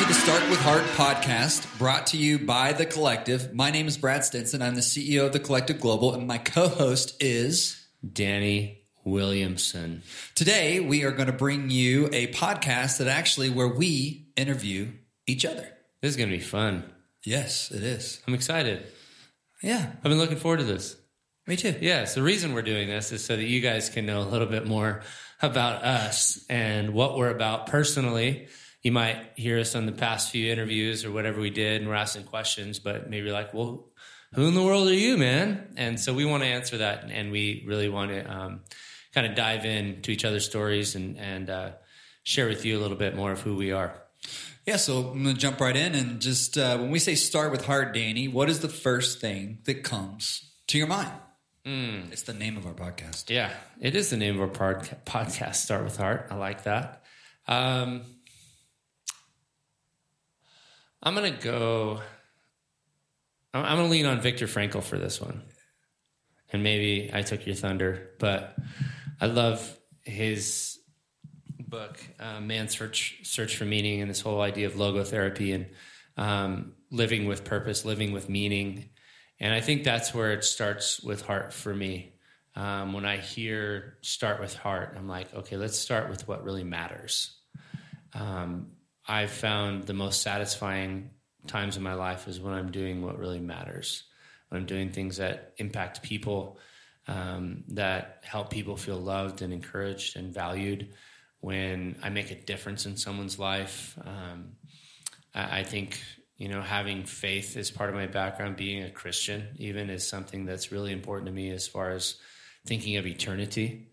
to the Start with Heart podcast brought to you by The Collective. My name is Brad Stinson. I'm the CEO of The Collective Global, and my co host is Danny Williamson. Today, we are going to bring you a podcast that actually where we interview each other. This is going to be fun. Yes, it is. I'm excited. Yeah, I've been looking forward to this. me too. Yes, the reason we're doing this is so that you guys can know a little bit more about us and what we're about personally. You might hear us on the past few interviews or whatever we did, and we're asking questions, but maybe like, well, who in the world are you, man? And so we want to answer that, and we really want to um, kind of dive in to each other's stories and and uh, share with you a little bit more of who we are. Yeah, so I'm going to jump right in and just uh, when we say start with heart, Danny, what is the first thing that comes to your mind? It's the name of our podcast. Yeah, it is the name of our podca- podcast. Start with heart. I like that. Um, I'm gonna go. I'm, gonna lean on Viktor Frankl for this one, and maybe I took your thunder, but I love his book, uh, "Man's Search Search for Meaning," and this whole idea of logotherapy and um, living with purpose, living with meaning. And I think that's where it starts with heart for me. Um, when I hear start with heart, I'm like, okay, let's start with what really matters. Um, I've found the most satisfying times in my life is when I'm doing what really matters, when I'm doing things that impact people, um, that help people feel loved and encouraged and valued, when I make a difference in someone's life. Um, I, I think you know having faith is part of my background. Being a Christian even is something that's really important to me as far as thinking of eternity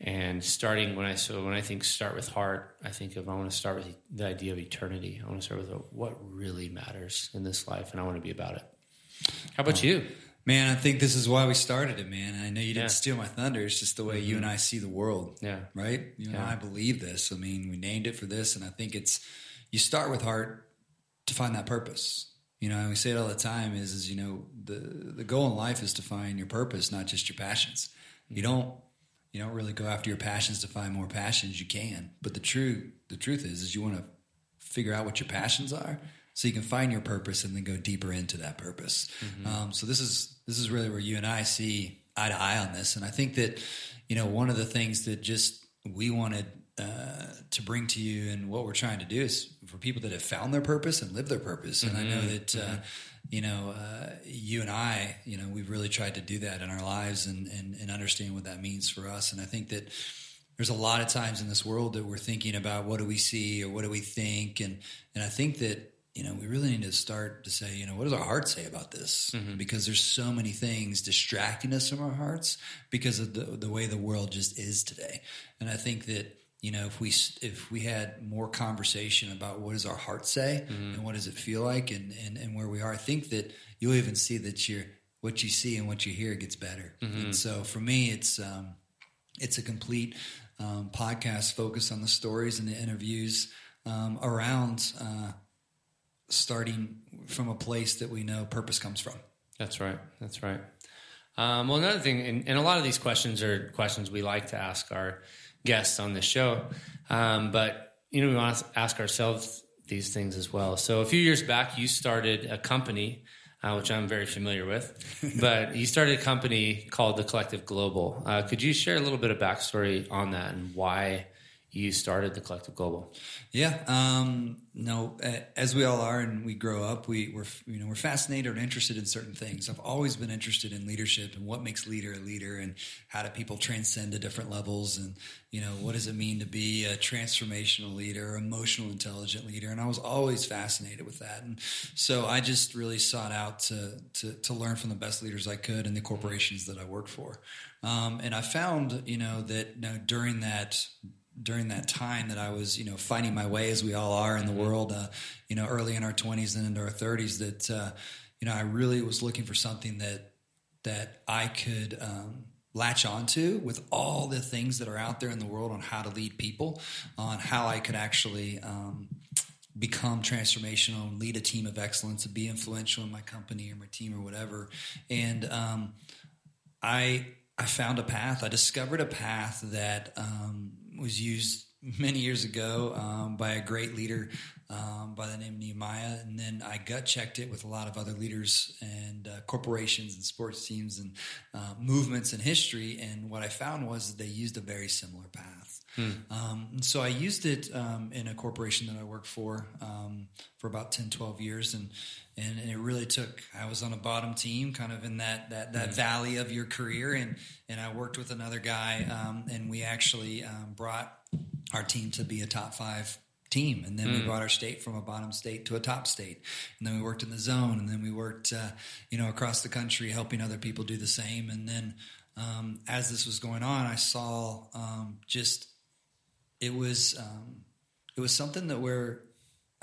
and starting when I so when I think start with heart, I think of I want to start with the idea of eternity. I want to start with what really matters in this life, and I want to be about it. How about you? Man, I think this is why we started it, man. I know you didn't Yeah. Mm-hmm. steal my thunder. It's just the way you and I see the world. Yeah. Right? You and Yeah. I believe this. I mean, we named it for this, and I think it's you start with heart to find that purpose. You know, and we say it all the time is is, you know, the the goal in life is to find your purpose, not just your passions. You don't you don't really go after your passions to find more passions. You can. But the true the truth is is you want to figure out what your passions are so you can find your purpose and then go deeper into that purpose. Um, so this is this is really where you and i see eye to eye on this. And i think that you know one of the things that just we wanted uh, to bring to you and what we're trying to do is for people that have found their purpose and live their purpose. And i know that uh, you know uh, you and i you know we've really tried to do that in our lives and, and and understand what that means for us. And i think that there's a lot of times in this world that we're thinking about what do we see or what do we think? And and I think that you know we really need to start to say you know what does our heart say about this? Because there's so many things distracting us from our hearts because of the the way the world just is today. And I think that you know if we if we had more conversation about what does our heart say and what does it feel like and, and and where we are I think that you'll even see that you're what you see and what you hear gets better and so for me it's um it's a complete um, podcast focused on the stories and the interviews um, around uh, starting from a place that we know purpose comes from. That's right. That's right. Um, well, another thing, and, and a lot of these questions are questions we like to ask our guests on this show, um, but you know we want to ask ourselves these things as well. So a few years back, you started a company, uh, which I'm very familiar with, but you started a company called the Collective Global. Uh, could you share a little bit of backstory on that and why you started the Collective Global? Yeah, um, no, as we all are, and we grow up, we, we're you know we're fascinated or interested in certain things. I've always been interested in leadership and what makes leader a leader, and how do people transcend to different levels, and you know what does it mean to be a transformational leader, emotional intelligent leader, and I was always fascinated with that, and so I just really sought out to to, to learn from the best leaders I could in the corporations that I worked for, um, and I found you know that you know, during that during that time that I was, you know, finding my way as we all are in the world, uh, you know, early in our twenties and into our thirties, that uh, you know, I really was looking for something that that I could um, latch onto with all the things that are out there in the world on how to lead people, on how I could actually. Um, become transformational and lead a team of excellence and be influential in my company or my team or whatever and um, I I found a path. I discovered a path that um, was used many years ago um, by a great leader um, by the name of Nehemiah, and then I gut checked it with a lot of other leaders and uh, corporations and sports teams and uh, movements in history. And what I found was that they used a very similar path. Hmm. Um, and so I used it um, in a corporation that I worked for um, for about 10, 12 years. And, and, and, it really took, I was on a bottom team kind of in that, that, that hmm. valley of your career. And, and I worked with another guy um, and we actually um, brought our team to be a top five team. And then mm. we brought our state from a bottom state to a top state. And then we worked in the zone. And then we worked, uh, you know, across the country helping other people do the same. And then um, as this was going on, I saw um, just it was um, it was something that where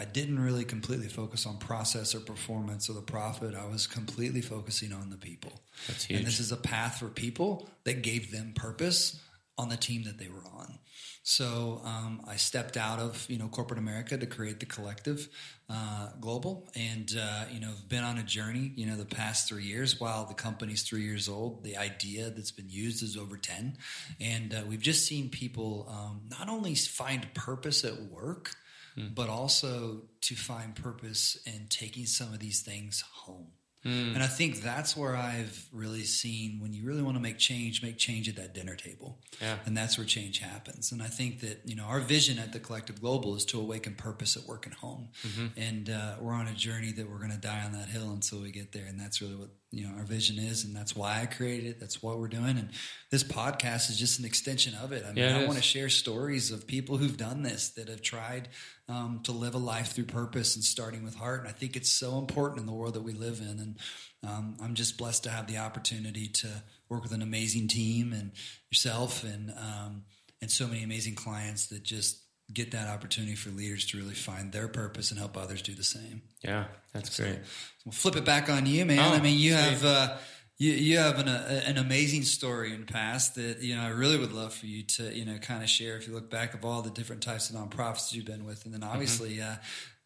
I didn't really completely focus on process or performance or the profit. I was completely focusing on the people. That's huge. And this is a path for people that gave them purpose on the team that they were on. So um, I stepped out of you know corporate America to create the collective uh, global, and uh, you know have been on a journey. You know the past three years. While the company's three years old, the idea that's been used is over ten, and uh, we've just seen people um, not only find purpose at work, mm. but also to find purpose in taking some of these things home. Mm. And I think that's where I've really seen when you really want to make change, make change at that dinner table. Yeah. And that's where change happens. And I think that, you know, our vision at the Collective Global is to awaken purpose at work and home. Mm-hmm. And uh, we're on a journey that we're going to die on that hill until we get there. And that's really what, you know, our vision is. And that's why I created it. That's what we're doing. And this podcast is just an extension of it. I mean, yeah, I want to share stories of people who've done this, that have tried um, to live a life through purpose and starting with heart. And I think it's so important in the world that we live in. And um, I'm just blessed to have the opportunity to work with an amazing team and yourself and um, and so many amazing clients that just get that opportunity for leaders to really find their purpose and help others do the same. Yeah, that's so, great. we'll flip it back on you, man. Oh, I mean, you sweet. have. Uh, you, you have an, a, an amazing story in the past that you know I really would love for you to you know kind of share if you look back of all the different types of nonprofits you've been with, and then mm-hmm. obviously mm-hmm. uh,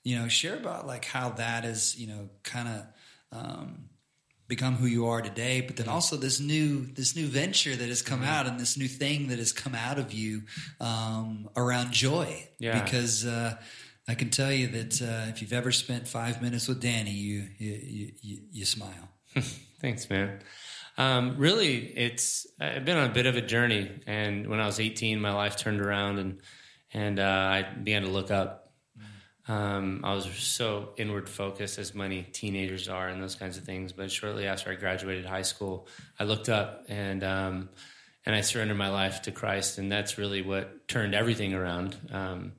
you know share about like how that is you know kind of um, become who you are today, but then also this new this new venture that has come mm-hmm. out and this new thing that has come out of you um, around joy, yeah. because. Uh, I can tell you that uh, if you've ever spent five minutes with Danny, you you, you, you smile. Thanks, man. Um, really, it's I've been on a bit of a journey, and when I was 18, my life turned around, and and uh, I began to look up. Um, I was so inward focused, as many teenagers are, and those kinds of things. But shortly after I graduated high school, I looked up and um, and I surrendered my life to Christ, and that's really what turned everything around um,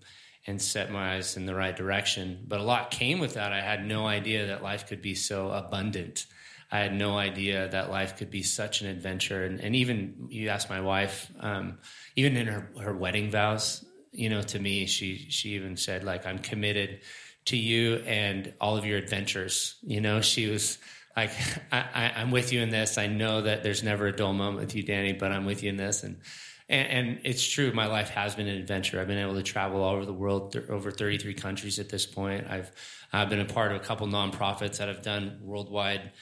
and set my eyes in the right direction. But a lot came with that. I had no idea that life could be so abundant I had no idea that life could be such an adventure. And, and even you asked my wife, um, even in her, her wedding vows, you know, to me, she, she even said like, I'm committed to you and all of your adventures. You know, she was like, I, am with you in this. I know that there's never a dull moment with you, Danny, but I'm with you in this. And, and, and, it's true. My life has been an adventure. I've been able to travel all over the world, th- over 33 countries at this point. I've, I've been a part of a couple nonprofits that have done worldwide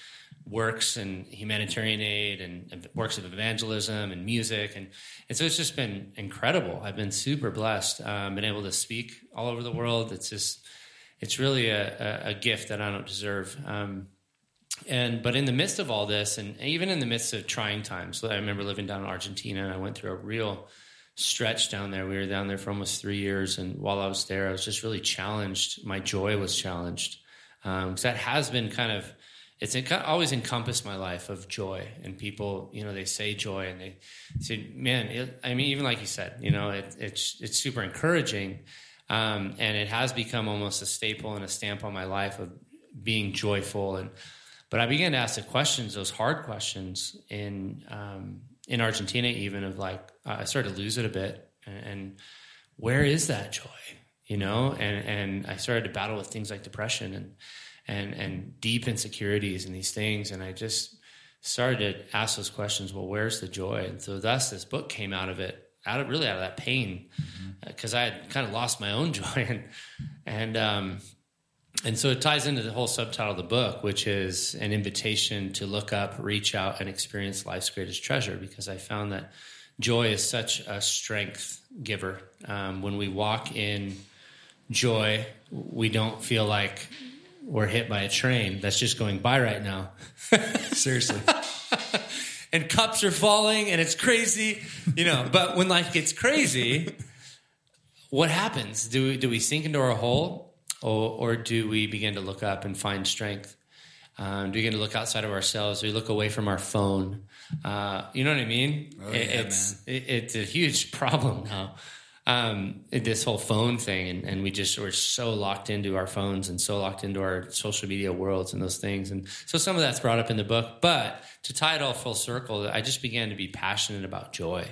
works and humanitarian aid and works of evangelism and music. And, and so it's just been incredible. I've been super blessed um, been able to speak all over the world. It's just it's really a, a, gift that i don't deserve. Um, and but in the midst of all this and even in the midst of trying times i remember living down in argentina and i went through a real stretch down there. We were down there for almost three years and while i was there i was just really challenged. My joy was challenged because um, that has been kind of it's always encompassed my life of joy and people you know they say joy and they say man it, i mean even like you said you know it, it's it's super encouraging um, and it has become almost a staple and a stamp on my life of being joyful and but i began to ask the questions those hard questions in um, in argentina even of like i started to lose it a bit and, and where is that joy you know and and i started to battle with things like depression and and and deep insecurities and these things and i just started to ask those questions well where's the joy and so thus this book came out of it out of really out of that pain because mm-hmm. uh, i had kind of lost my own joy and and um and so it ties into the whole subtitle of the book which is an invitation to look up reach out and experience life's greatest treasure because i found that joy is such a strength giver. Um, when we walk in joy, we don't feel like we're hit by a train that's just going by right now. Seriously. and cups are falling and it's crazy, you know. But when life gets crazy, what happens? Do we, do we sink into our hole or, or do we begin to look up and find strength? Um, do we begin to look outside of ourselves? Do we look away from our phone? Uh, you know what I mean? Oh, yeah, it's it, it's a huge problem now. Um, this whole phone thing, and, and we just we're so locked into our phones and so locked into our social media worlds and those things. And so some of that's brought up in the book. But to tie it all full circle, I just began to be passionate about joy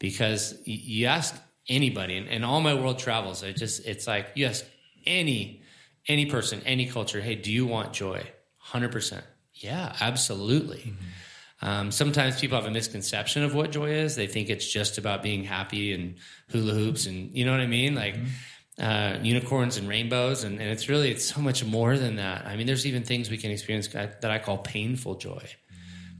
because you ask anybody, and, and all my world travels, I just it's like you ask any any person, any culture, hey, do you want joy? Hundred percent. Yeah, absolutely. Um, sometimes people have a misconception of what joy is. They think it's just about being happy and hula hoops and you know what I mean, like uh, unicorns and rainbows. And, and it's really it's so much more than that. I mean, there's even things we can experience that I call painful joy.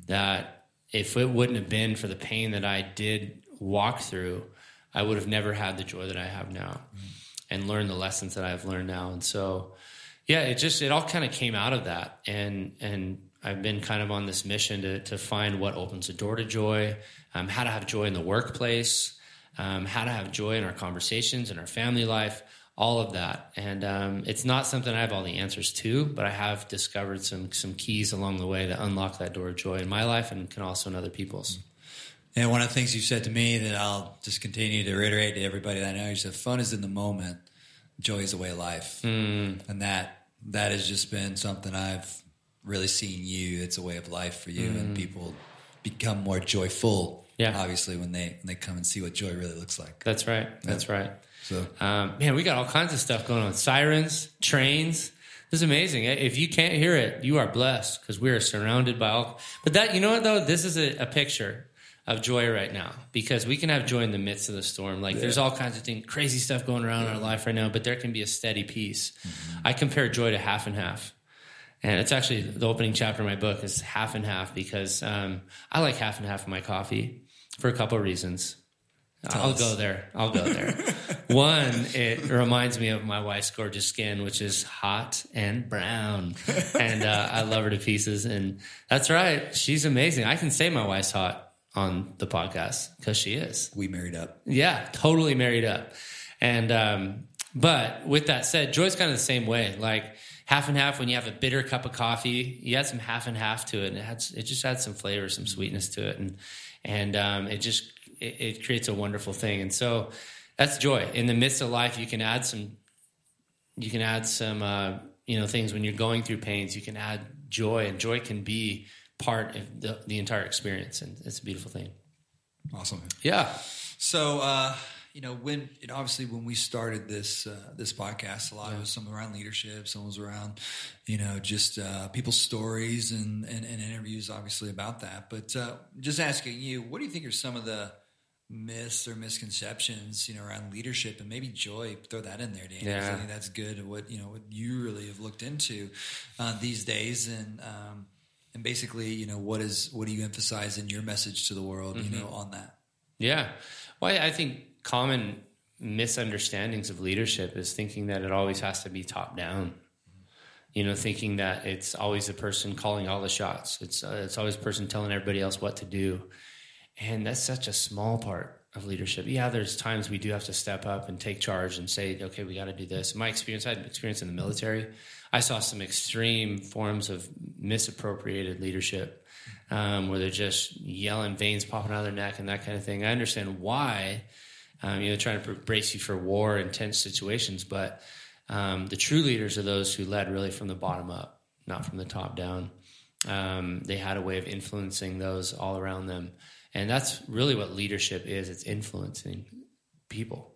That if it wouldn't have been for the pain that I did walk through, I would have never had the joy that I have now, and learned the lessons that I've learned now. And so, yeah, it just it all kind of came out of that, and and I've been kind of on this mission to to find what opens the door to joy, um, how to have joy in the workplace, um, how to have joy in our conversations in our family life, all of that. And um, it's not something I have all the answers to, but I have discovered some some keys along the way that unlock that door of joy in my life and can also in other people's. And one of the things you said to me that I'll just continue to reiterate to everybody that I know, you said fun is in the moment, joy is the way of life. And that that has just been something I've really seeing you. It's a way of life for you and people become more joyful. Yeah. Obviously when they when they come and see what joy really looks like. That's right. That's right. So Um, man, we got all kinds of stuff going on. Sirens, trains. This is amazing. If you can't hear it, you are blessed because we are surrounded by all. But that, you know what though? This is a, a picture of joy right now because we can have joy in the midst of the storm. Like there's all kinds of things, crazy stuff going around in our life right now, but there can be a steady peace. I compare joy to half and half. And it's actually the opening chapter of my book is half and half because um, I like half and half of my coffee for a couple of reasons. I'll us. go there. I'll go there. One, it reminds me of my wife's gorgeous skin, which is hot and brown, and uh, I love her to pieces. And that's right, she's amazing. I can say my wife's hot on the podcast because she is. we married up. Yeah, totally married up. And um, but with that said, joy's kind of the same way. Like half and half. When you have a bitter cup of coffee, you add some half and half to it, and it adds, it just adds some flavor, some sweetness to it, and and um, it just it, it creates a wonderful thing. And so that's joy. In the midst of life, you can add some you can add some uh, you know things when you're going through pains. You can add joy, and joy can be part of the, the entire experience, and it's a beautiful thing. Awesome. Yeah. So, uh, you know, when it, obviously when we started this uh, this podcast, a lot of it was some around leadership, some was around, you know, just uh, people's stories and, and, and interviews, obviously about that. But uh, just asking you, what do you think are some of the myths or misconceptions, you know, around leadership and maybe joy? Throw that in there. 'cause Yeah. I think that's good. What you know, what you really have looked into uh, these days, and um, and basically, you know, what is what do you emphasize in your message to the world, you know, on that? Yeah. Well, I I think common misunderstandings of leadership is thinking that it always has to be top down. You know, thinking that it's always the person calling all the shots. It's uh, it's always the person telling everybody else what to do, and that's such a small part of leadership. Yeah, there's times we do have to step up and take charge and say, okay, we got to do this. My experience, I had experience in the military. I saw some extreme forms of misappropriated leadership um, where they're just yelling, veins popping out of their neck, and that kind of thing. I understand why, um, you know, trying to brace you for war, intense situations, but um, the true leaders are those who led really from the bottom up, not from the top down. Um, they had a way of influencing those all around them, and that's really what leadership is. It's influencing people,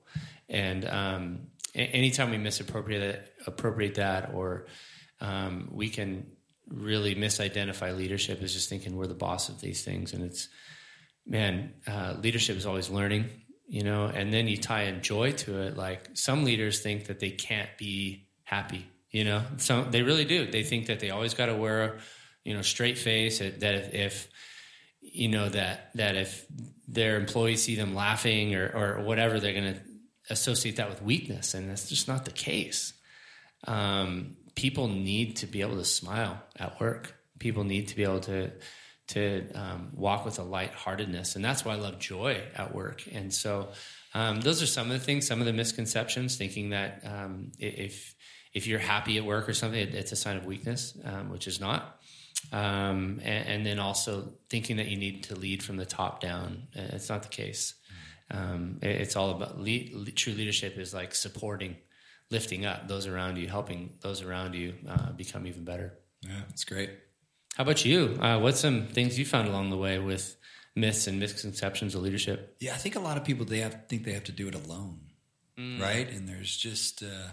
and um, anytime we misappropriate that, appropriate that, or um, we can really misidentify leadership as just thinking we're the boss of these things, and it's man, uh, leadership is always learning, you know, and then you tie in joy to it. Like some leaders think that they can't be happy, you know, some they really do. They think that they always got to wear, a you know, straight face. That if you know that that if their employees see them laughing or or whatever, they're going to associate that with weakness, and that's just not the case. Um, people need to be able to smile at work. People need to be able to to um, walk with a lightheartedness, and that's why I love joy at work. And so, um, those are some of the things, some of the misconceptions, thinking that um, if if you're happy at work or something, it's a sign of weakness, um, which is not. Um, and, and, then also thinking that you need to lead from the top down. It's not the case. Um, it, it's all about lead, true leadership is like supporting, lifting up those around you, helping those around you uh, become even better. Yeah, it's great. How about you? Uh, what's some things you found along the way with myths and misconceptions of leadership? Yeah, I think a lot of people they have think they have to do it alone, mm. right? And there's just uh,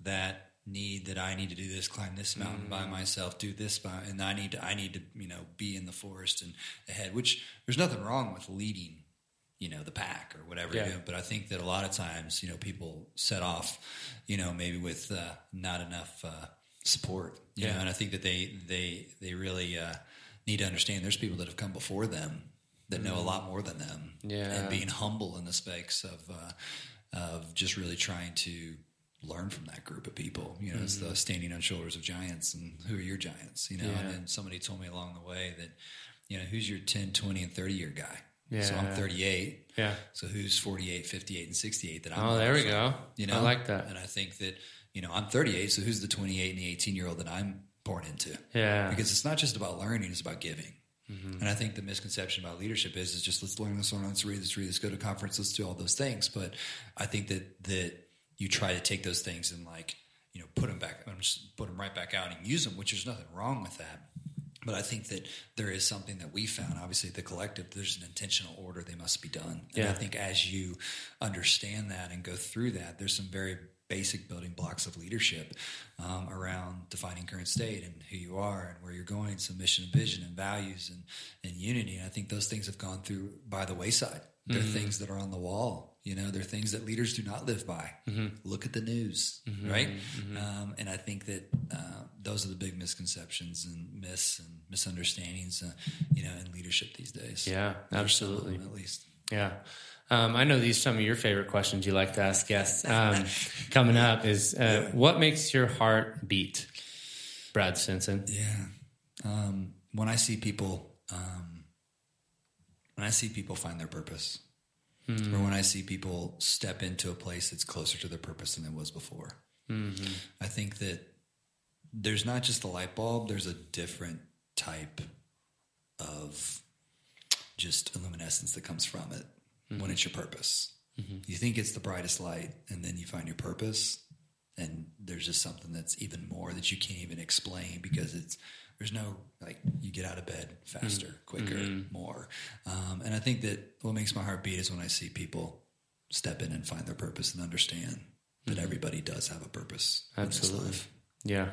that need that I need to do this, climb this mountain mm. by myself, do this by, and I need to, I need to, you know, be in the forest and ahead. Which there's nothing wrong with leading, you know, the pack or whatever. Yeah. You know, but I think that a lot of times, you know, people set off, you know, maybe with uh, not enough uh, support. You yeah. know, and I think that they they they really uh, need to understand. There's people that have come before them that know a lot more than them. Yeah, and being humble in the space of uh, of just really trying to learn from that group of people. You know, mm-hmm. it's the standing on shoulders of giants and who are your giants, you know? Yeah. And then somebody told me along the way that, you know, who's your 10, 20, and 30 year guy? Yeah. So I'm 38. Yeah. So who's 48, 58, and 68 that I'm Oh, there we go. You know, I like that. And I think that, you know, I'm 38. So who's the 28 and the 18 year old that I'm born into? Yeah. Because it's not just about learning, it's about giving. Mm-hmm. And I think the misconception about leadership is, is just let's learn this, learn, let's read, let's read, let's go to conference, let's do all those things. But I think that, that, you try to take those things and like you know put them back just put them right back out and use them which there's nothing wrong with that but I think that there is something that we found. Obviously, the collective, there's an intentional order they must be done. And yeah. I think as you understand that and go through that, there's some very basic building blocks of leadership um, around defining current state and who you are and where you're going, some mission and vision and values and, and unity. And I think those things have gone through by the wayside. They're mm-hmm. things that are on the wall you know, they're things that leaders do not live by. Mm-hmm. Look at the news, mm-hmm. right? Mm-hmm. Um, and I think that uh, those are the big misconceptions and myths and misunderstandings, uh, you know, in leadership these days. Yeah, absolutely. At least. Yeah. Um, I know these some of your favorite questions you like to ask guests. Um, coming up is uh, yeah. what makes your heart beat, Brad Stinson? Yeah, um, when I see people, um, when I see people find their purpose, mm-hmm. or when I see people step into a place that's closer to their purpose than it was before. Mm-hmm. I think that there's not just a light bulb, there's a different type of just illuminescence that comes from it mm-hmm. when it's your purpose. Mm-hmm. You think it's the brightest light, and then you find your purpose, and there's just something that's even more that you can't even explain because it's there's no like you get out of bed faster, mm-hmm. quicker, mm-hmm. more. Um, and I think that what makes my heart beat is when I see people step in and find their purpose and understand that mm-hmm. everybody does have a purpose. Absolutely. Yeah.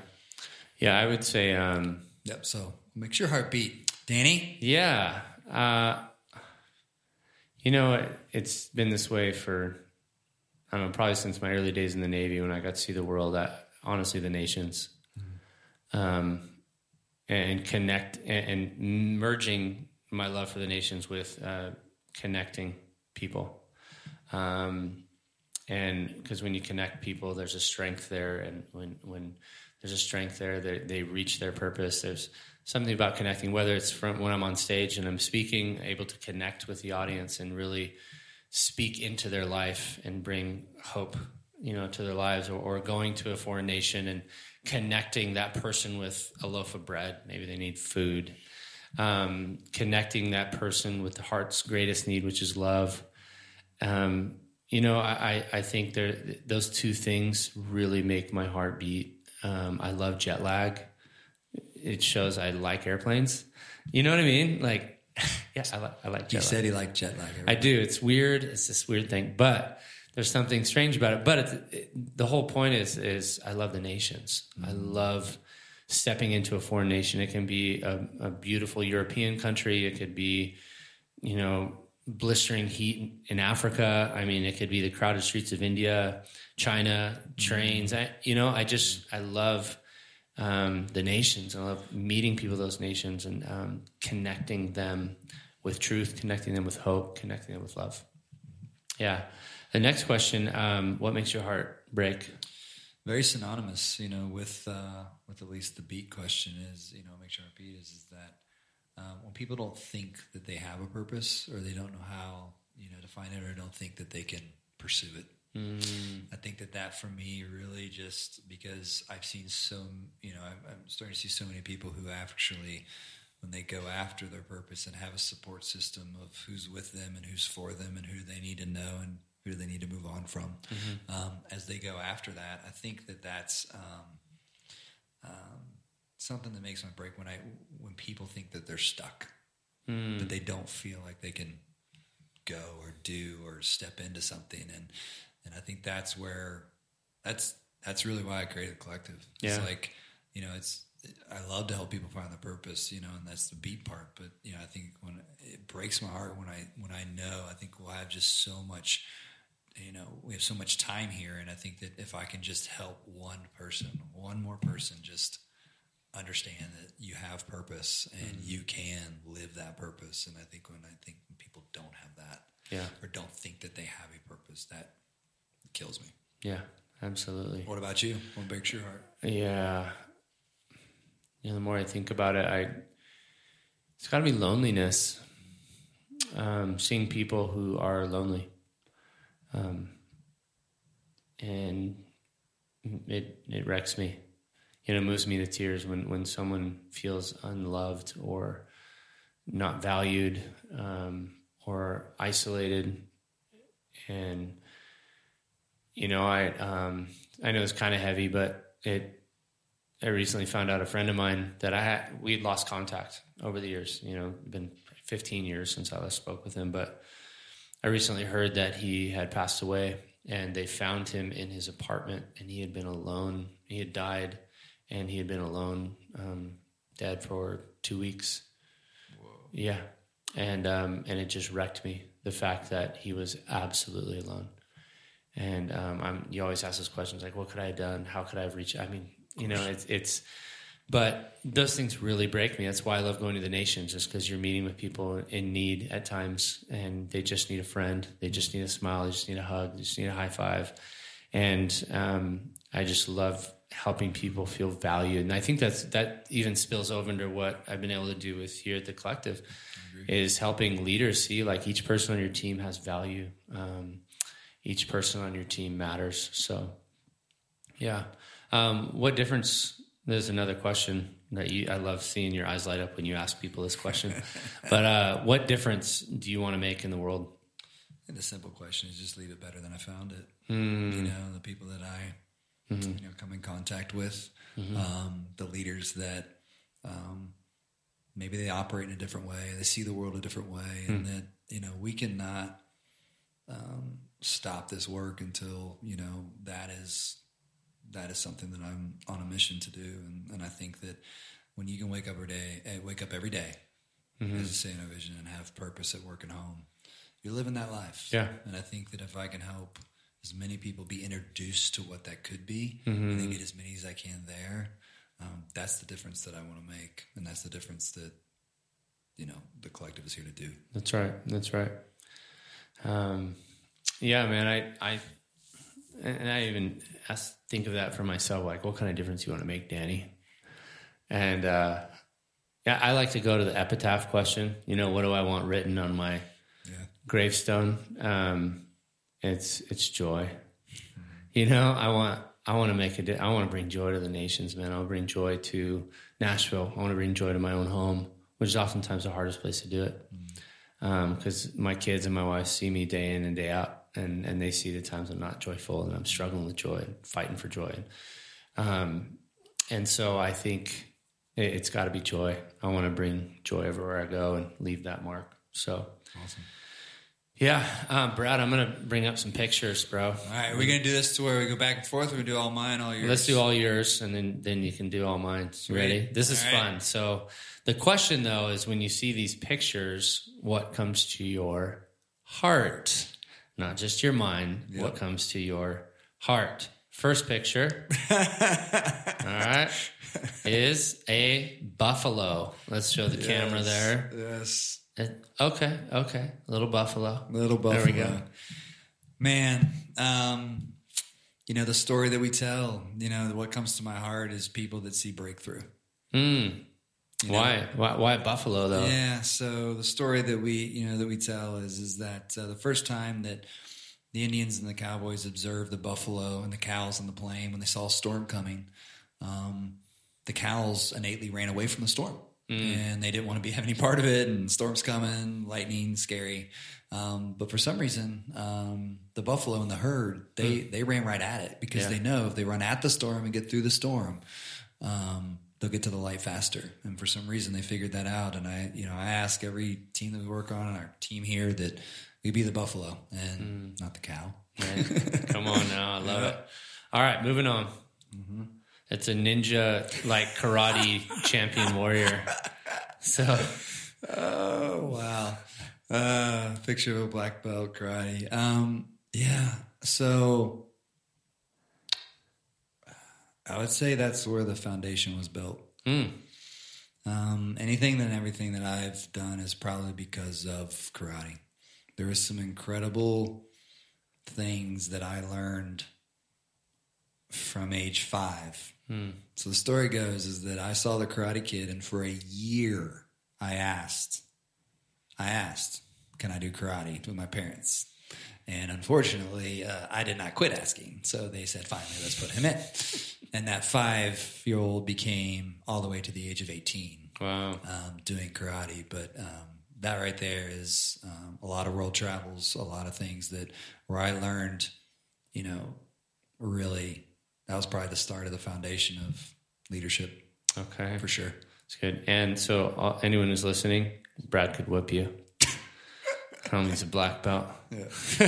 Yeah. I would say, um, yep. So makes your heart beat. Danny? Yeah. Uh, you know, it's been this way for, I don't know, probably since my early days in the Navy when I got to see the world, at, honestly, the nations. Mm-hmm. Um, and connect and, and merging my love for the nations with uh, connecting people. Um, and because when you connect people, there's a strength there, and when when there's a strength there, they, they reach their purpose. There's something about connecting, whether it's from when I'm on stage and I'm speaking, able to connect with the audience and really speak into their life and bring hope, you know, to their lives, or, or going to a foreign nation and connecting that person with a loaf of bread. Maybe they need food. Um, connecting that person with the heart's greatest need, which is love. Um, you know, I, I think those two things really make my heart beat. Um, I love jet lag. It shows I like airplanes. You know what I mean? Like, yeah, I like, I like He said he liked jet lag. I do. It's weird. It's this weird thing, but there's something strange about it. But it, it, the whole point is is I love the nations. Mm-hmm. I love stepping into a foreign nation. It can be a, a, beautiful European country. It could be, you know, blistering heat in Africa. I mean, it could be the crowded streets of India, China, trains. Mm-hmm. I, you know, I just I love um, the nations. I love meeting people, those nations, and um, connecting them with truth, connecting them with hope, connecting them with love. Yeah. The next question: um, What makes your heart break? Very synonymous, you know, with uh, with at least the beat question is, you know, make sure our beat is is that um, when people don't think that they have a purpose or they don't know how, you know, to find it or don't think that they can pursue it. Mm. I think that that for me really just because I've seen so, you know, I'm, I'm starting to see so many people who actually when they go after their purpose and have a support system of who's with them and who's for them and who they need to know and who they need to move on from mm-hmm. um, as they go after that. I think that that's um, um, something that makes my break when I when people think that they're stuck, mm. that they don't feel like they can go or do or step into something, and and I think that's where that's that's really why I created the collective. It's like you know it's I love to help people find the purpose, you know, and that's the beat part. But you know, I think when it breaks my heart when I when I know, I think we'll have just so much. You know, we have so much time here, and I think that if I can just help one person, one more person, just understand that you have purpose and mm-hmm. you can live that purpose. And I think when I think when people don't have that, yeah, or don't think that they have a purpose, that kills me. Yeah, absolutely. What about you? What breaks your heart? Yeah, you know, the more I think about it, I it's got to be loneliness. Um, seeing people who are lonely, um, and it it wrecks me. You know, moves me to tears when when someone feels unloved or not valued um, or isolated, and you know, I um, I know it's kind of heavy, but it I recently found out a friend of mine that I had, we had lost contact over the years. You know, been 15 years since I last spoke with him, but I recently heard that he had passed away, and they found him in his apartment, and he had been alone. He had died, and he had been alone, um, dead for two weeks. Whoa. Yeah, and um, and it just wrecked me the fact that he was absolutely alone. And um, I'm, you always ask those questions like, what could I have done? How could I have reached? I mean, you know, it's it's. But those things really break me. That's why I love going to the nations, just because you're meeting with people in need at times, and they just need a friend. They just need a smile. They just need a hug. They just need a high five. And um, I just love helping people feel valued. And I think that's that even spills over into what I've been able to do with here at the collective is helping leaders see like each person on your team has value. Um, each person on your team matters. So, yeah. Um, what difference? There's another question that you. I love seeing your eyes light up when you ask people this question. but uh, what difference do you want to make in the world? And the simple question is just leave it better than I found it. Mm. You know, the people that I mm-hmm. you know come in contact with, mm-hmm. um, the leaders that um, maybe they operate in a different way, they see the world a different way, and mm. that you know we cannot um, stop this work until you know that is that is something that I'm on a mission to do, and, and I think that when you can wake up every day, eh, wake up every day, mm-hmm. as a say in a vision, and have purpose at work and home, you're living that life. Yeah, and I think that if I can help as many people be introduced to what that could be, mm-hmm. and then get as many as I can there, um, that's the difference that I want to make, and that's the difference that you know the collective is here to do. That's right. That's right. Um, yeah, man. I, I, and I even asked think of that for myself. Like, what kind of difference do you want to make, Danny? And uh, yeah, I like to go to the epitaph question. You know, what do I want written on my yeah. gravestone? Um, it's it's joy. Mm-hmm. You know, I want I want to make a di- I want to bring joy to the nations, man. I want to bring joy to Nashville. I want to bring joy to my own home, which is oftentimes the hardest place to do it. Because mm. um, my kids and my wife see me day in and day out and and they see the times I'm not joyful and I'm struggling with joy and fighting for joy. Um, and so I think it, has got to be joy. I want to bring joy everywhere I go and leave that mark. So awesome. Yeah, um, Brad, I'm gonna bring up some pictures, bro. All right, are we gonna do this to where we go back and forth, or we do all mine, all yours? Let's do all yours, and then then you can do all mine. Ready? This is fun. So the question though is, when you see these pictures, what comes to your heart? Not just your mind, yep. what comes to your heart. First picture, all right, is a buffalo. Let's show the yes, camera there. Yes. It- okay, okay. Little buffalo. Little buffalo. There we go. Man, um, you know, the story that we tell, you know, what comes to my heart is people that see breakthrough. Mm. Why? Why? Why buffalo though? Yeah. So the story that we, you know, that we tell is, is that uh, the first time that the Indians and the Cowboys observed the buffalo and the cows on the plain when they saw a storm coming, um, the cows innately ran away from the storm. And they didn't want to be have any part of it. And storms coming, lightning, scary. Um, but for some reason, um, the buffalo and the herd they they ran right at it because Yeah. they know if they run at the storm and get through the storm, um, they'll get to the light faster. And for some reason, they figured that out. And I, you know, I ask every team that we work on, our team here, that we be the buffalo and not the cow. Right? Come on now, I love it. All right, moving on. Mm-hmm. It's a ninja like karate champion warrior. So Oh wow! Uh, picture of a black belt karate. Um, yeah. So I would say that's where the foundation was built. mm, Um, anything and everything that I've done is probably because of karate. There was some incredible things that I learned from age five. So the story goes is that I saw the Karate Kid, and for a year I asked, I asked, can I do karate with my parents? And unfortunately, uh, I did not quit asking. So they said, finally, let's put him in. And that five year old became all the way to the age of 18 wow. um, doing karate. But um, that right there is um, a lot of world travels, a lot of things that where I learned, you know, really that was probably the start of the foundation of leadership Okay, for sure. it's good. And so uh, anyone who's listening, Brad could whip you. Tell him he's a black belt.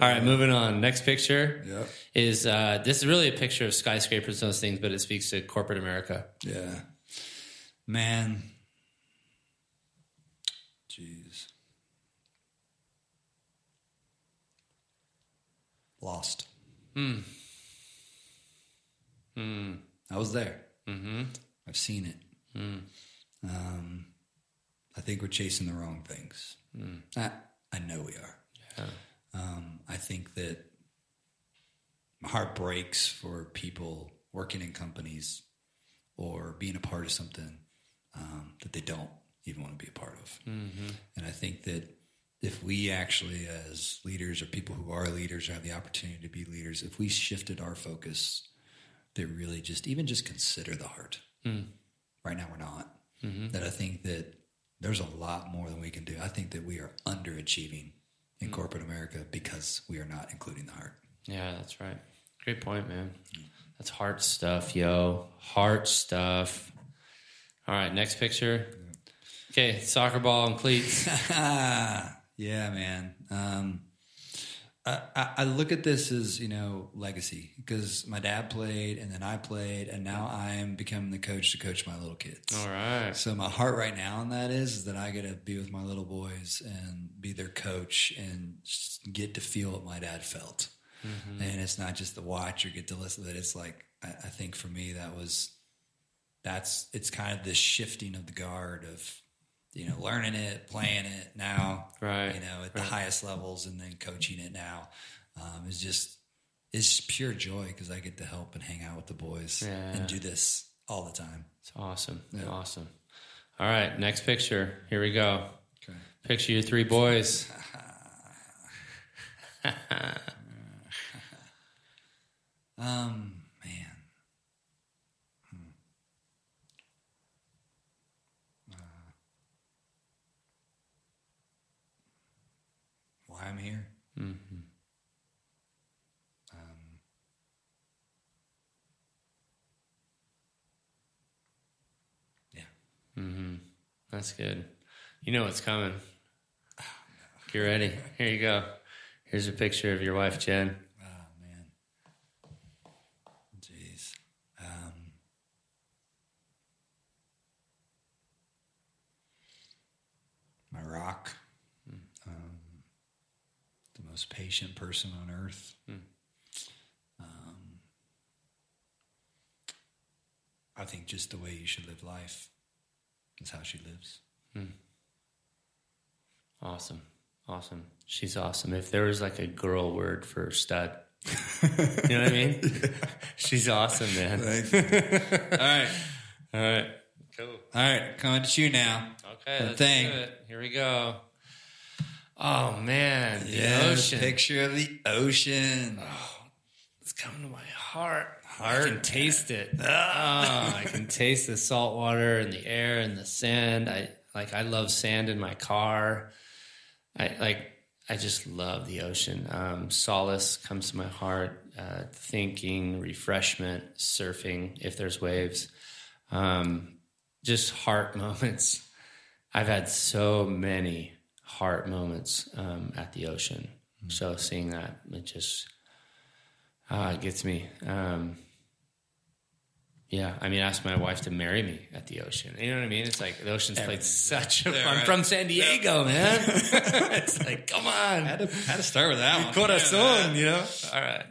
All right, moving on. Next picture Yep. is uh, this is really a picture of skyscrapers and those things, but it speaks to corporate America. Yeah. Man. Jeez. Lost. Hmm. Hmm. I was there. Mm-hmm. I've seen it. Um, I think we're chasing the wrong things. I, I know we are. Yeah. Um, I think that my heart breaks for people working in companies or being a part of something um, that they don't even want to be a part of. And I think that if we actually, as leaders or people who are leaders or have the opportunity to be leaders, if we shifted our focus to really just even just consider the heart. Right now, we're not. That I think that there's a lot more than we can do. I think that we are underachieving in corporate America because we are not including the heart. Yeah, that's right. Great point, man. That's heart stuff, yo. Heart stuff. All right, next picture. Okay, soccer ball and cleats. yeah, man. Um, I, I, look at this as you know legacy because my dad played and then I played and now I am becoming the coach to coach my little kids. All right. So my heart right now on that is, is that I get to be with my little boys and be their coach and get to feel what my dad felt. Mm-hmm. And it's not just the watch or get to listen to it. It's like I, I think for me that was that's it's kind of this shifting of the guard of you know learning it, playing it now, Right, You know at the highest levels and then coaching it now um, is just it's pure joy because I get to help and hang out with the boys Yeah. and do this all the time. It's awesome. Awesome. All right, next picture. Here we go. Picture your three boys. Um, man. Hmm. Uh, why I'm here? Um, yeah. That's good. You know what's coming. Get ready. Here you go. Here's a picture of your wife, Jen. Oh man. Jeez. Um, my rock. Most patient person on earth. Um, I think just the way you should live life is how she lives. Awesome. Awesome. She's awesome. If there was like a girl word for stud, you know what I mean? She's awesome, man. All right. All right. Cool. All right. Coming to you now. Okay, let's thing. do it. Here we go. Oh man, the Yeah. ocean. Picture of the ocean. Oh, It's coming to my heart. Heart. I can taste it. oh, I can taste the salt water and the air and the sand. I like. I love sand in my car. I like. I just love the ocean. Um, solace comes to my heart. Uh, thinking, refreshment, surfing if there's waves. Um, just heart moments. I've had so many heart moments um, at the ocean. So seeing that, it just Ah, it gets me. Um, yeah, I mean, I asked my wife to marry me at the ocean. You know what I mean? It's like the ocean's played such a. I'm right. from San Diego, man. it's like, come on, Had to, had to start with that one. corazon, you know. All right.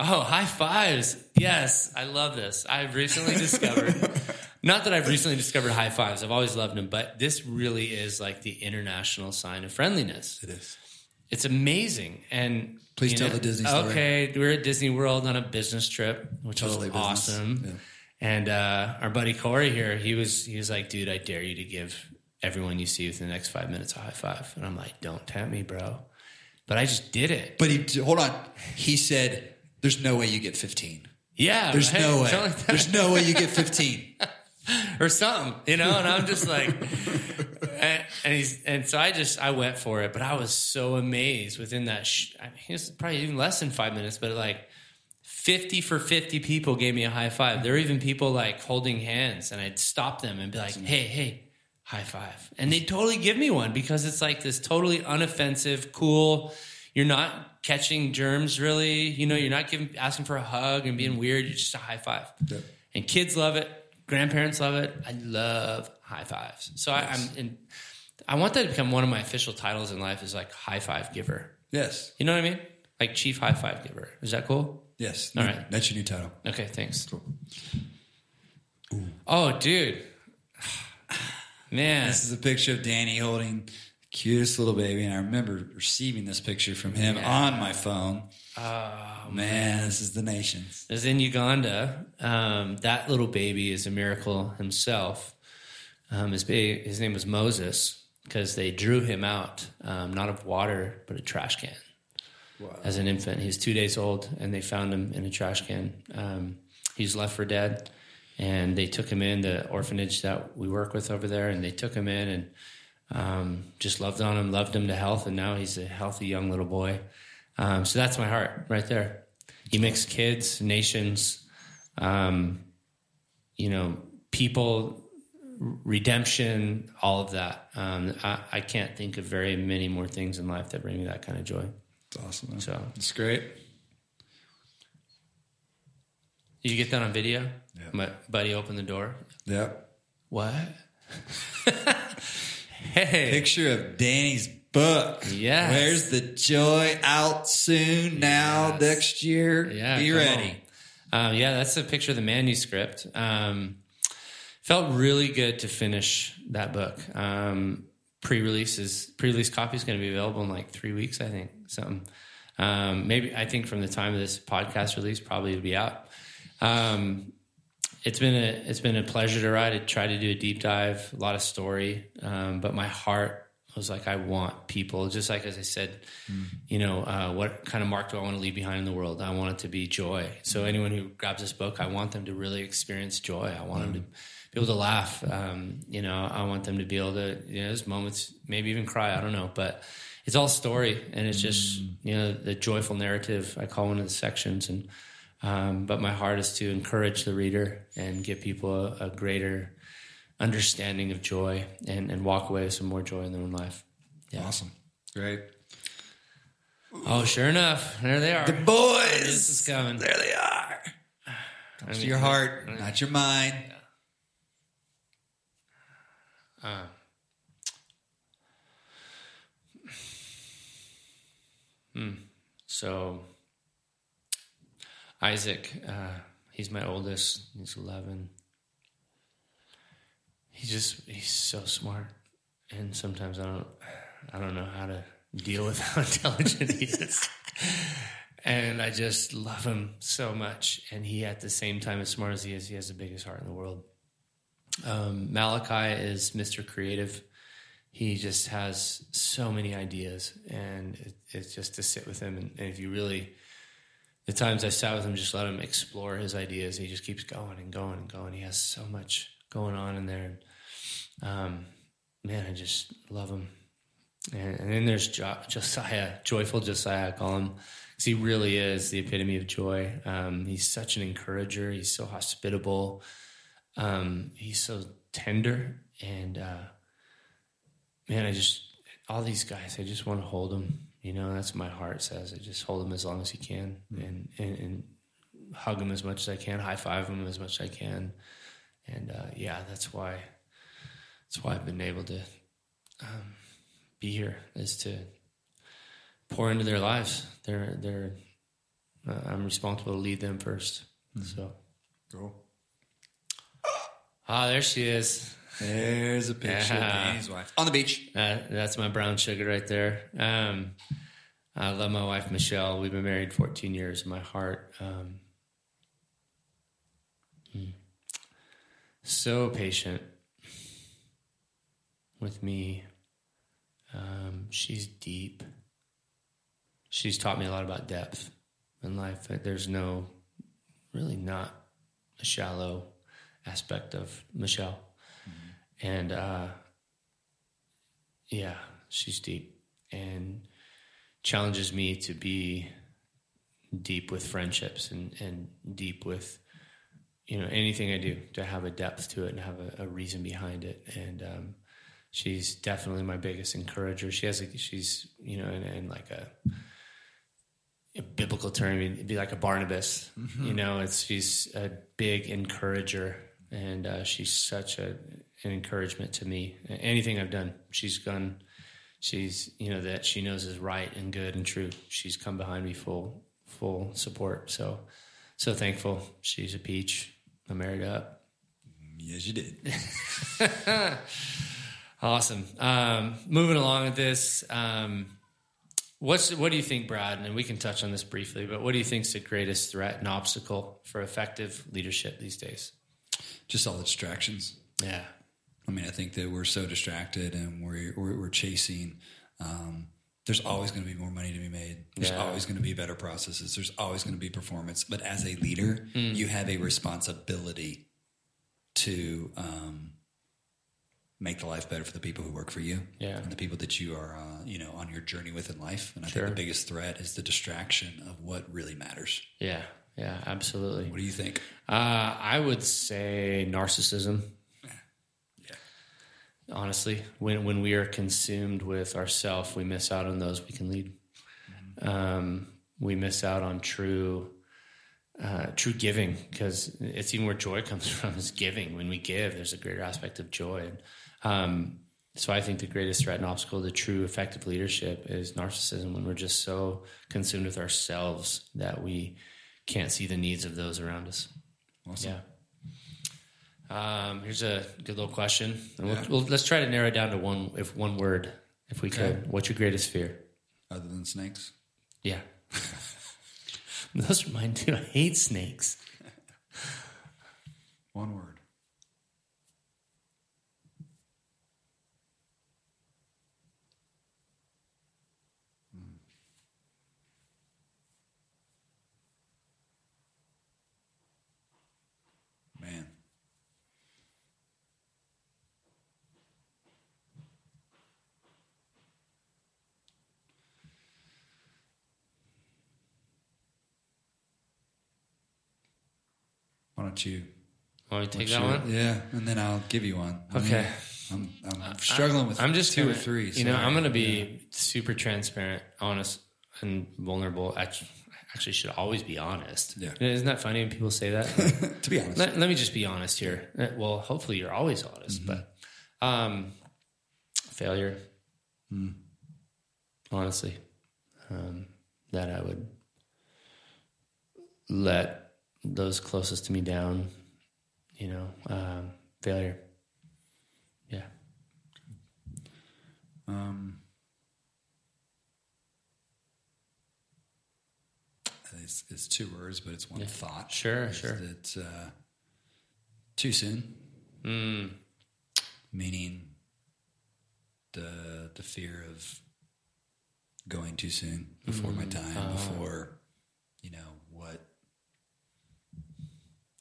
Oh, high fives! Yes, I love this. I've recently discovered. Not that I've recently discovered high fives. I've always loved them, but this really is like the international sign of friendliness. It is. It's amazing. And Please tell the Disney story. Okay, we're at Disney World on a business trip, which Totally was business. awesome. Yeah. And uh, our buddy Corey here, he was he was like, "Dude, I dare you to give everyone you see within the next five minutes a high five. And I'm like, "Don't tempt me, bro." But I just did it. But he hold on. He said, "There's no way you get 15. Yeah, There's right? no way. Like. There's no way you get 15." or something, you know. And I'm just like, and, and he's and so I just I went for it, but I was so amazed within that. Sh- I mean, it was probably even less than five minutes, but like. 50 for 50 people gave me a high five. There were even people like holding hands, and I'd stop them and be like, hey, hey, high five. And they'd totally give me one because it's like this totally unoffensive, cool. You're not catching germs really. You know, you're not giving, asking for a hug and being mm. weird. You're just a high five. Yep. And kids love it. Grandparents love it. I love high fives. So I, I'm in, I want that to become one of my official titles in life is like high five giver. Yes. You know what I mean? Like chief high five giver. Is that cool? Yes. All right. That's your new title. Okay, thanks. Oh, dude. Man. This is a picture of Danny holding the cutest little baby, and I remember receiving this picture from him Yeah. on my phone. Oh, Man, this is the nation's. is in Uganda. Um, that little baby is a miracle himself. Um, his, his name was Moses because they drew him out, um, not of water, but a trash can. As an infant, he was two days old, and they found him in a trash can. Um, he was left for dead, and they took him in the orphanage that we work with over there, and they took him in and um, just loved on him, loved him to health, and now he's a healthy young little boy. Um, so that's my heart right there. You mix kids, nations, um, you know, people, redemption, all of that. Um, I, I can't think of very many more things in life that bring me that kind of joy. It's awesome. man. So, It's great. did you get that on video? Yeah. My buddy opened the door. Yep. What? hey, Picture of Danny's book. Yeah. Where's the joy out soon now Yes. next year? Yeah, Be ready. Um, yeah, that's a picture of the manuscript. Um, felt really good to finish that book. Um, pre-release is pre-release copy is going to be available in like three weeks, I think. Something. Um, maybe I think from the time of this podcast release, probably it'll be out. Um, it's been a it's been a pleasure to write. I tried to do a deep dive, a lot of story, um, but my heart was like, I want people, just like as I said, you know, uh, what kind of mark do I want to leave behind in the world? I want it to be joy. So anyone who grabs this book, I want them to really experience joy. I want them to be able to laugh. Um, you know, I want them to be able to, you know, there's moments, maybe even cry. I don't know, but it's all story, and it's just you know the joyful narrative. I call one of the sections, and um, but my heart is to encourage the reader and give people a, a greater understanding of joy and, and walk away with some more joy in their own life. Yeah. Awesome. Great. Oh, sure enough, there they are. The boys. This is coming. There they are. I It's mean, your heart, not your mind. Uh, hmm. So, Isaac, uh, he's my oldest. He's 11. He's just he's so smart, and sometimes I don't I don't know how to deal with how intelligent he is. and I just love him so much. And he, at the same time, as smart as he is, he has the biggest heart in the world. Um, Malachi is Mr. Creative. He just has so many ideas, and it, it's just to sit with him. And, and if you really, the times I sat with him, just let him explore his ideas. He just keeps going and going and going. He has so much going on in there. Um, man, I just love him. And, and then there's jo- Josiah, joyful Josiah, I call him, because he really is the epitome of joy. Um, he's such an encourager. He's so hospitable. Um, he's so tender. And uh, man, I just, all these guys, I just want to hold them. You know, that's what my heart says. I just hold them as long as you can and, and, and hug them as much as I can, high five them as much as I can. And uh, yeah, that's why, that's why I've been able to um, be here is to pour into their lives. They're, they're, uh, I'm responsible to lead them 1st So, Cool. ah, there she is. There's a picture Yeah. of Danny's wife on the beach. Uh, that's my brown sugar right there. Um, I love my wife Michelle. We've been married 14 years. My heart, um, hmm. so patient with me. Um, she's deep. She's taught me a lot about depth in life. There's no, really not a shallow aspect of Michelle. And uh, yeah, she's deep and challenges me to be deep with friendships and, and deep with you know anything I do to have a depth to it and have a, a reason behind it. And um, she's definitely my biggest encourager. She has a, she's you know in, in like a, a biblical term, it'd be like a Barnabas. You know, it's she's a big encourager, and uh, she's such a an encouragement to me. Anything I've done, she's gone. She's you know that she knows is right and good and true. She's come behind me full full support. So so thankful. She's a peach. I'm married up. Yes, you did. Awesome. Um, moving along with this, um, what's what do you think, Brad? And we can touch on this briefly, but what do you think is the greatest threat and obstacle for effective leadership these days? Just all the distractions. Yeah, I mean, I think that we're so distracted and we're we're, we're chasing. Um, there's always going to be more money to be made. There's Yeah. always going to be better processes. There's always going to be performance. But as a leader, Mm. you have a responsibility to um, make the life better for the people who work for you Yeah. and the people that you are, uh, you know, on your journey with in life. And I Sure. think the biggest threat is the distraction of what really matters. yeah, yeah, absolutely. What do you think? Uh, I would say narcissism. Yeah. Honestly, when when we are consumed with ourself, we miss out on those we can lead. Um, we miss out on true uh, true giving because it's even where joy comes from is giving. When we give, there's a greater aspect of joy. Um, so I think the greatest threat and obstacle to true effective leadership is narcissism when we're just so consumed with ourselves that we can't see the needs of those around us. Awesome. Yeah. Um, here's a good little question. And we'll, Yeah. we'll, let's try to narrow it down to one, if one word, if we could. What's your greatest fear? Other than snakes? Yeah. Those are mine too. I hate snakes. One word. Man. Why don't you Want me to take that your- one? Yeah, and then I'll give you one. Okay. I'm, I'm struggling with I'm just 2 gonna, or three. You know. I'm going to be super transparent, honest, and vulnerable. Actually, actually, should always be honest. Yeah. Isn't that funny when people say that? to be honest. let, let me just be honest here. Uh, Well, hopefully you're always honest, but um, failure, honestly, um, that I would let those closest to me down. You know, um, failure. Yeah. Um, it's, it's two words, but it's one thought. Sure, Is sure. It's uh, too soon, Mm, meaning the the fear of going too soon before my time, Oh. before you know what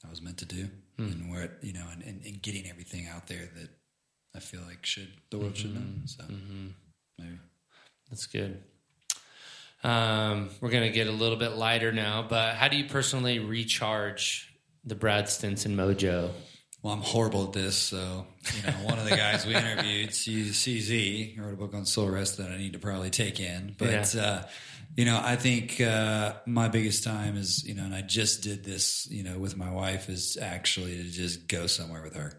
I was meant to do, Hmm. and where it- you know, and, and, and getting everything out there that I feel like should the world should Mm-hmm. know. So maybe. that's good. Um, we're gonna get a little bit lighter now, but how do you personally recharge the Brad Stinson mojo? Well, I'm horrible at this. So, you know, one of the guys we interviewed, CZ, wrote a book on soul rest that I need to probably take in. But, uh, you know, I think uh, my biggest time is, you know, and I just did this, you know, with my wife, is actually to just go somewhere with her.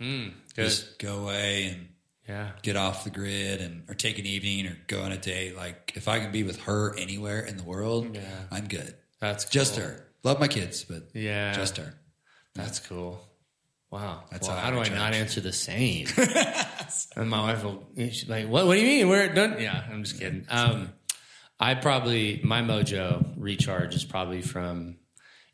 Mm. Just go away and yeah. get off the grid and or take an evening or go on a date. Like if I can be with her anywhere in the world, Yeah. I'm good. That's Just her. Love my kids, but Yeah. just her. That's cool. Wow. That's well, how how do I not answer the same? and my wife will, she's like, what, what do you mean? We're done. Yeah, I'm just kidding. Um, I probably, my mojo recharge is probably from,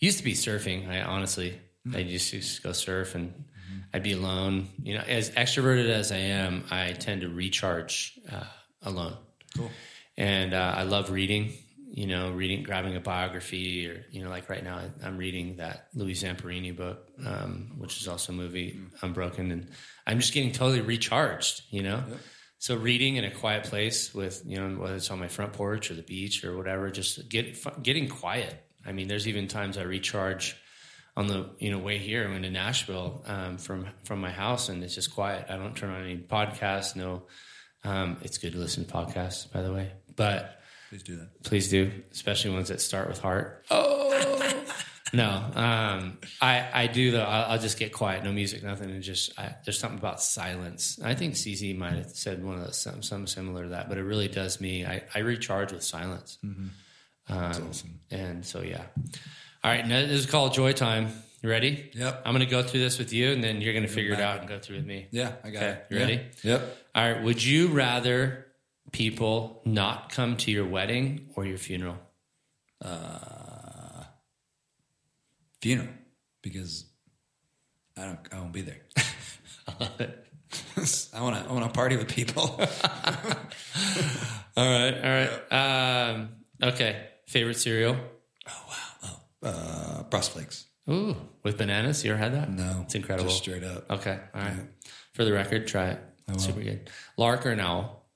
used to be surfing. I honestly, I used to go surf and I'd be alone. You know, as extroverted as I am, I tend to recharge uh, alone. Cool. And uh, I love reading, you know, reading, grabbing a biography, or you know, like right now, I'm reading that Louis Zamperini book, um, which is also a movie, Unbroken, and I'm just getting totally recharged, you know. So reading in a quiet place with, you know, whether it's on my front porch or the beach or whatever, just get getting quiet. I mean, there's even times I recharge on the you know way here into Nashville um, from from my house, and it's just quiet. I don't turn on any podcasts. No, um, it's good to listen to podcasts, by the way, but Please do that. please do, especially ones that start with heart. Oh no, um, I I do though. I'll, I'll just get quiet, no music, nothing, and just I, there's something about silence. I think CZ might have said one of those some, some similar to that, but it really does me. I, I recharge with silence, um, awesome. and so yeah. All right, now this is called Joy Time. You ready? Yep. I'm going to go through this with you, and then you're going to figure it out and go through with me. Yeah, I got Okay, it. you Yeah. ready? Yep. All right. Would you rather people not come to your wedding or your funeral? Funeral because I don't. I won't be there. I want to. I want to party with people. All right. All right. Um, okay. Favorite cereal? Oh wow, oh, uh, Frost Flakes. Ooh, with bananas. You ever had that? No, It's incredible. Just straight up. Okay. All right. For the record, try it. Super good. Lark or an owl?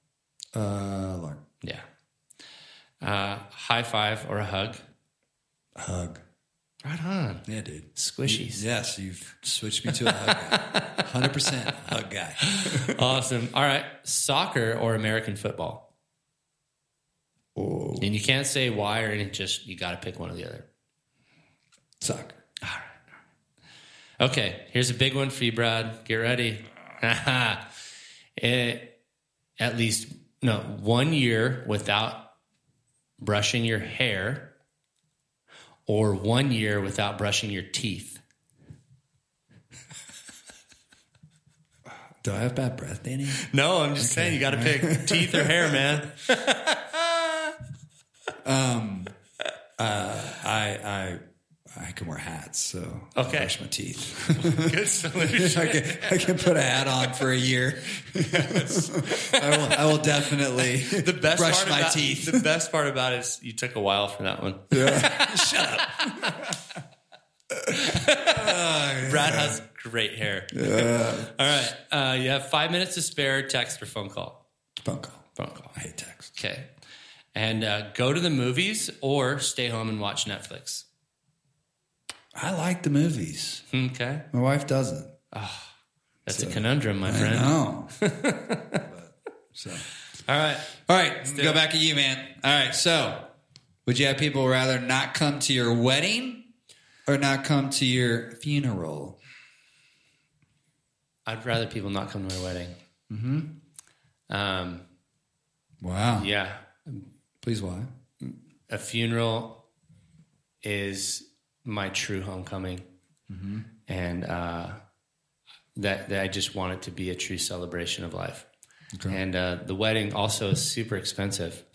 Uh, Lark. Yeah. Uh, high five or a hug? Hug. Right on. Yeah, dude. Squishies. Yes, you've switched me to a hug guy. Hundred percent hug guy. Awesome. All right. Soccer or American football? Oh, And you can't say why or anything, just you got to pick one or the other. soccer. Alright. Okay, here's a big one for you, Brad. Get ready. Eh, at least, no, one year without brushing your hair or one year without brushing your teeth. Do I have bad breath, Danny? No, I'm just saying you got to pick teeth or hair, man. Um, I I I can wear hats, so Okay. brush my teeth. Good solution. I can, I can put a hat on for a year. I will. I will definitely The best brush part my about, teeth. The best part about it is you took a while for that one. Yeah. Shut up. Uh, Brad has great hair. All right. Uh, you have five minutes to spare, text or phone call. Phone call. Phone call. I hate text. Okay. And uh, go to the movies or stay home and watch Netflix. I like the movies. Okay. My wife doesn't. That's a conundrum, my I friend. know. But, so. All right. All right, do go it. back at you, man. All right, so would you have people rather not come to your wedding or not come to your funeral? I'd rather people not come to my wedding. Mm-hmm. Um, Wow. yeah. Please, why? A funeral is my true homecoming. And uh, that, that I just want it to be a true celebration of life. Okay. And uh, the wedding also is super expensive.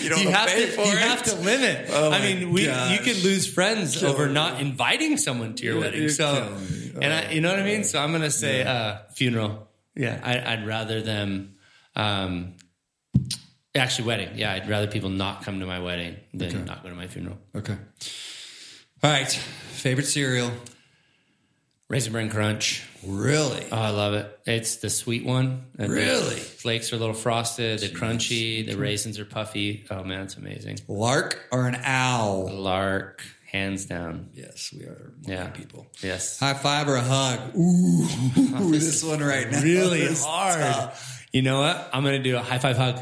You don't you have pay to for you it? have to limit. Oh I mean, we you gosh. can lose friends over not inviting someone to your You're- wedding. So, killing me. and I, Oh, you know what I mean. So I'm gonna say uh, funeral. Yeah, I, I'd rather them. Um, actually, wedding. Yeah, I'd rather people not come to my wedding than Okay. not go to my funeral. Okay. All right. Favorite cereal? Raisin Bran Crunch. Really? Oh, I love it. It's the sweet one. Really? flakes are a little frosted. They're crunchy. The raisins are puffy. Oh man, it's amazing. Lark or an owl? Lark, hands down. Yes, we are Yeah. people. Yes. High five or a hug? Ooh, oh, this, one right now. really hard. tough. You know what? I'm gonna do a high five hug.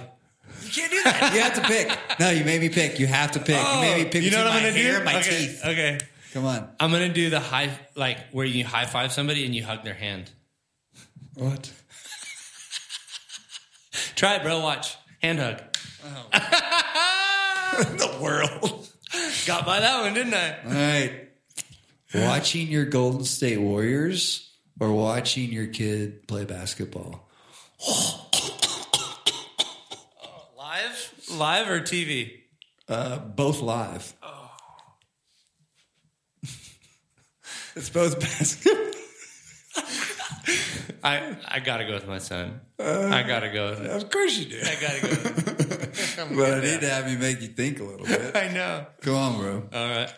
You can't do that. You have to pick. No, you made me pick. You have to pick. you made me oh, pick Oh, you know what I'm my gonna hair do? my okay. teeth. Okay. Come on. I'm gonna do the high, like where you high five somebody and you hug their hand. What? Try it, bro. Watch hand hug. Oh. the world. Got by that one, didn't I? All right. Watching your Golden State Warriors or watching your kid play basketball? Live, live or TV? Uh, both live. Oh. it's both basketball. I I gotta go with my son. I gotta go. With. Of course you do. I gotta go. But I need to have you make you think a little bit. I know. Come on, bro. All right.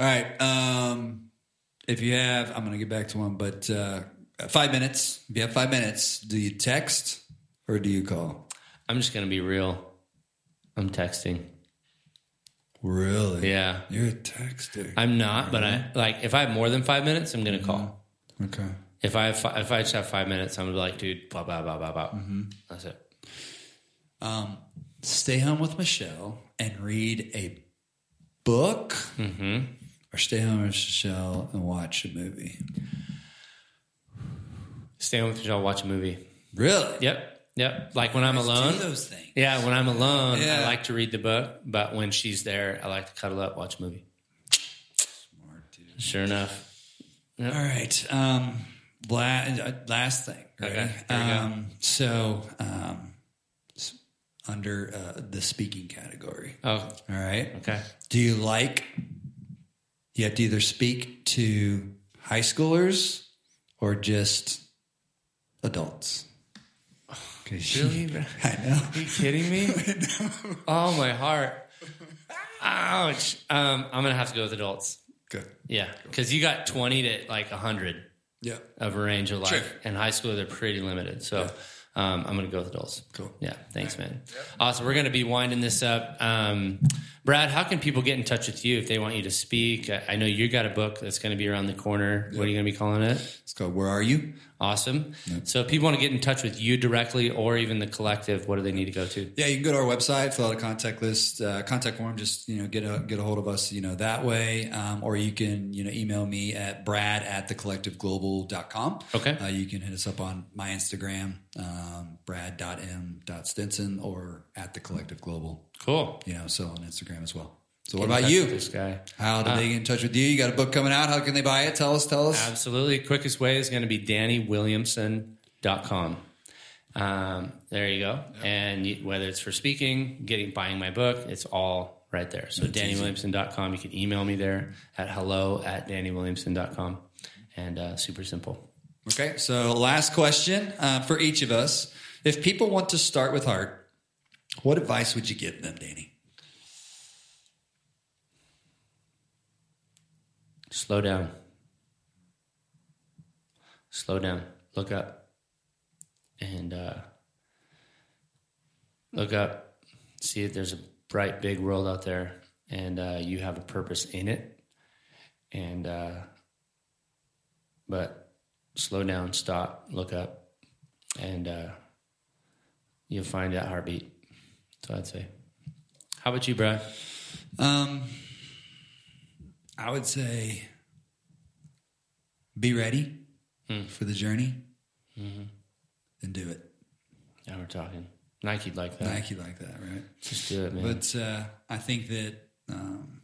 All right. Um, if you have, I'm going to get back to one, but uh, five minutes. If you have five minutes, do you text or do you call? I'm just gonna be real. I'm texting. Really? Yeah. You're a texter. I'm not, but I like if I have more than five minutes, I'm gonna call. okay. If I have fi- if I just have five minutes, I'm gonna be like, dude, blah blah blah blah blah. That's it. Um, stay home with Michelle and read a book, Mm-hmm. or stay home with Michelle and watch a movie. Stay home with Michelle, and watch a movie. Really? Yep, yep. Like when I'm alone. Those things. Yeah, when I'm alone, Yeah. I like to read the book. But when she's there, I like to cuddle up, watch a movie. Smart, dude. Sure enough. All right. Um, la- uh, last thing. Ready? Okay, there we go. um, So, um, under uh, the speaking category. Oh, All right. okay. Do you like? You have to either speak to high schoolers or just adults. Okay, Really? I know. Are you kidding me? oh, my heart. Ouch. Um, I'm gonna have to go with adults. Good. Yeah, because you got 20 to like 100 Yeah. of a range of life. Sure. In high school, they're pretty limited. So um, I'm going to go with adults. Cool. Yeah. Thanks, man. Awesome. We're going to be winding this up. Um, Brad, how can people get in touch with you if they want you to speak? I, know you got a book that's going to be around the corner. What are you going to be calling it? It's called Where Are You? Awesome. So if people want to get in touch with you directly or even the collective, what do they need to go to? Yeah, you can go to our website, fill out a contact list, uh, contact form. Just you know, get a get a hold of us, you know, that way. Um, or you can you know email me at brad at thecollectiveglobal.com. Okay. Uh, you can hit us up on my Instagram, um, brad.m.stinson, or at the collective global. Cool. You know, so on Instagram as well. So what about you? This guy. How do they get in touch with you? You got a book coming out. How can they buy it? Tell us. Tell us. Absolutely. Quickest way is going to be DannyWilliamson.com. Um, there you go. And you, whether it's for speaking, getting, buying my book, it's all right there. So DannyWilliamson.com. You can email me there at hello at DannyWilliamson.com. And uh, super simple. Okay, so last question uh, for each of us. If people want to start with heart, what advice would you give them, Danny? Slow down. Slow down. Look up. And uh, look up. See that there's a bright, big world out there, and uh, you have a purpose in it. And, uh, but slow down, stop, look up, and uh, you'll find that heartbeat. What I'd say. How about you, Brad? Um, I would say be ready for the journey and do it. Now we're talking. Nike'd like that. Nike like that, right? Just do it, man. But uh, I think that um,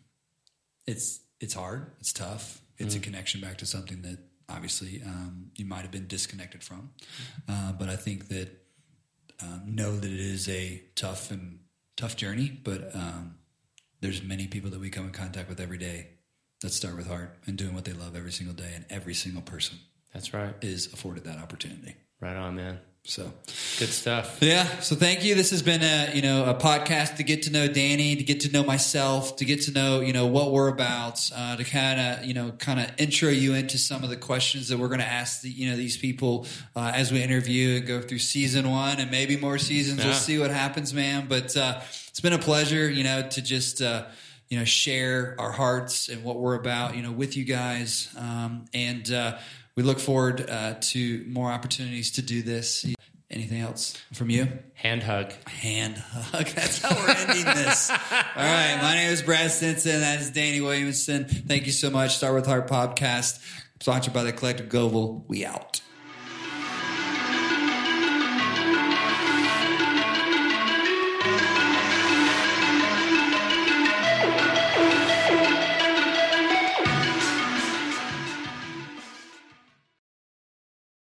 it's it's hard. It's tough. It's a connection back to something that obviously um, you might have been disconnected from. Uh, but I think that um, know that it is a tough and tough journey, but um, there's many people that we come in contact with every day that start with heart and doing what they love every single day, and every single person That's right. is afforded that opportunity. Right on, man. So Good stuff. yeah, so thank you. This has been a you know a podcast to get to know Danny, to get to know myself, to get to know you know what we're about, uh, to kind of you know kind of intro you into some of the questions that we're going to ask the, you know these people uh, as we interview and go through season one and maybe more seasons. Yeah. We'll see what happens, man. But uh, it's been a pleasure, you know, to just. Uh, you know, share our hearts and what we're about, you know, with you guys, um, and uh, we look forward uh, to more opportunities to do this. Anything else from you? Hand hug. Hand hug. That's how we're ending this. All right. My name is Brad Stinson. That is Danny Williamson. Thank you so much. Start with Heart podcast, sponsored by the Collective Global. We out.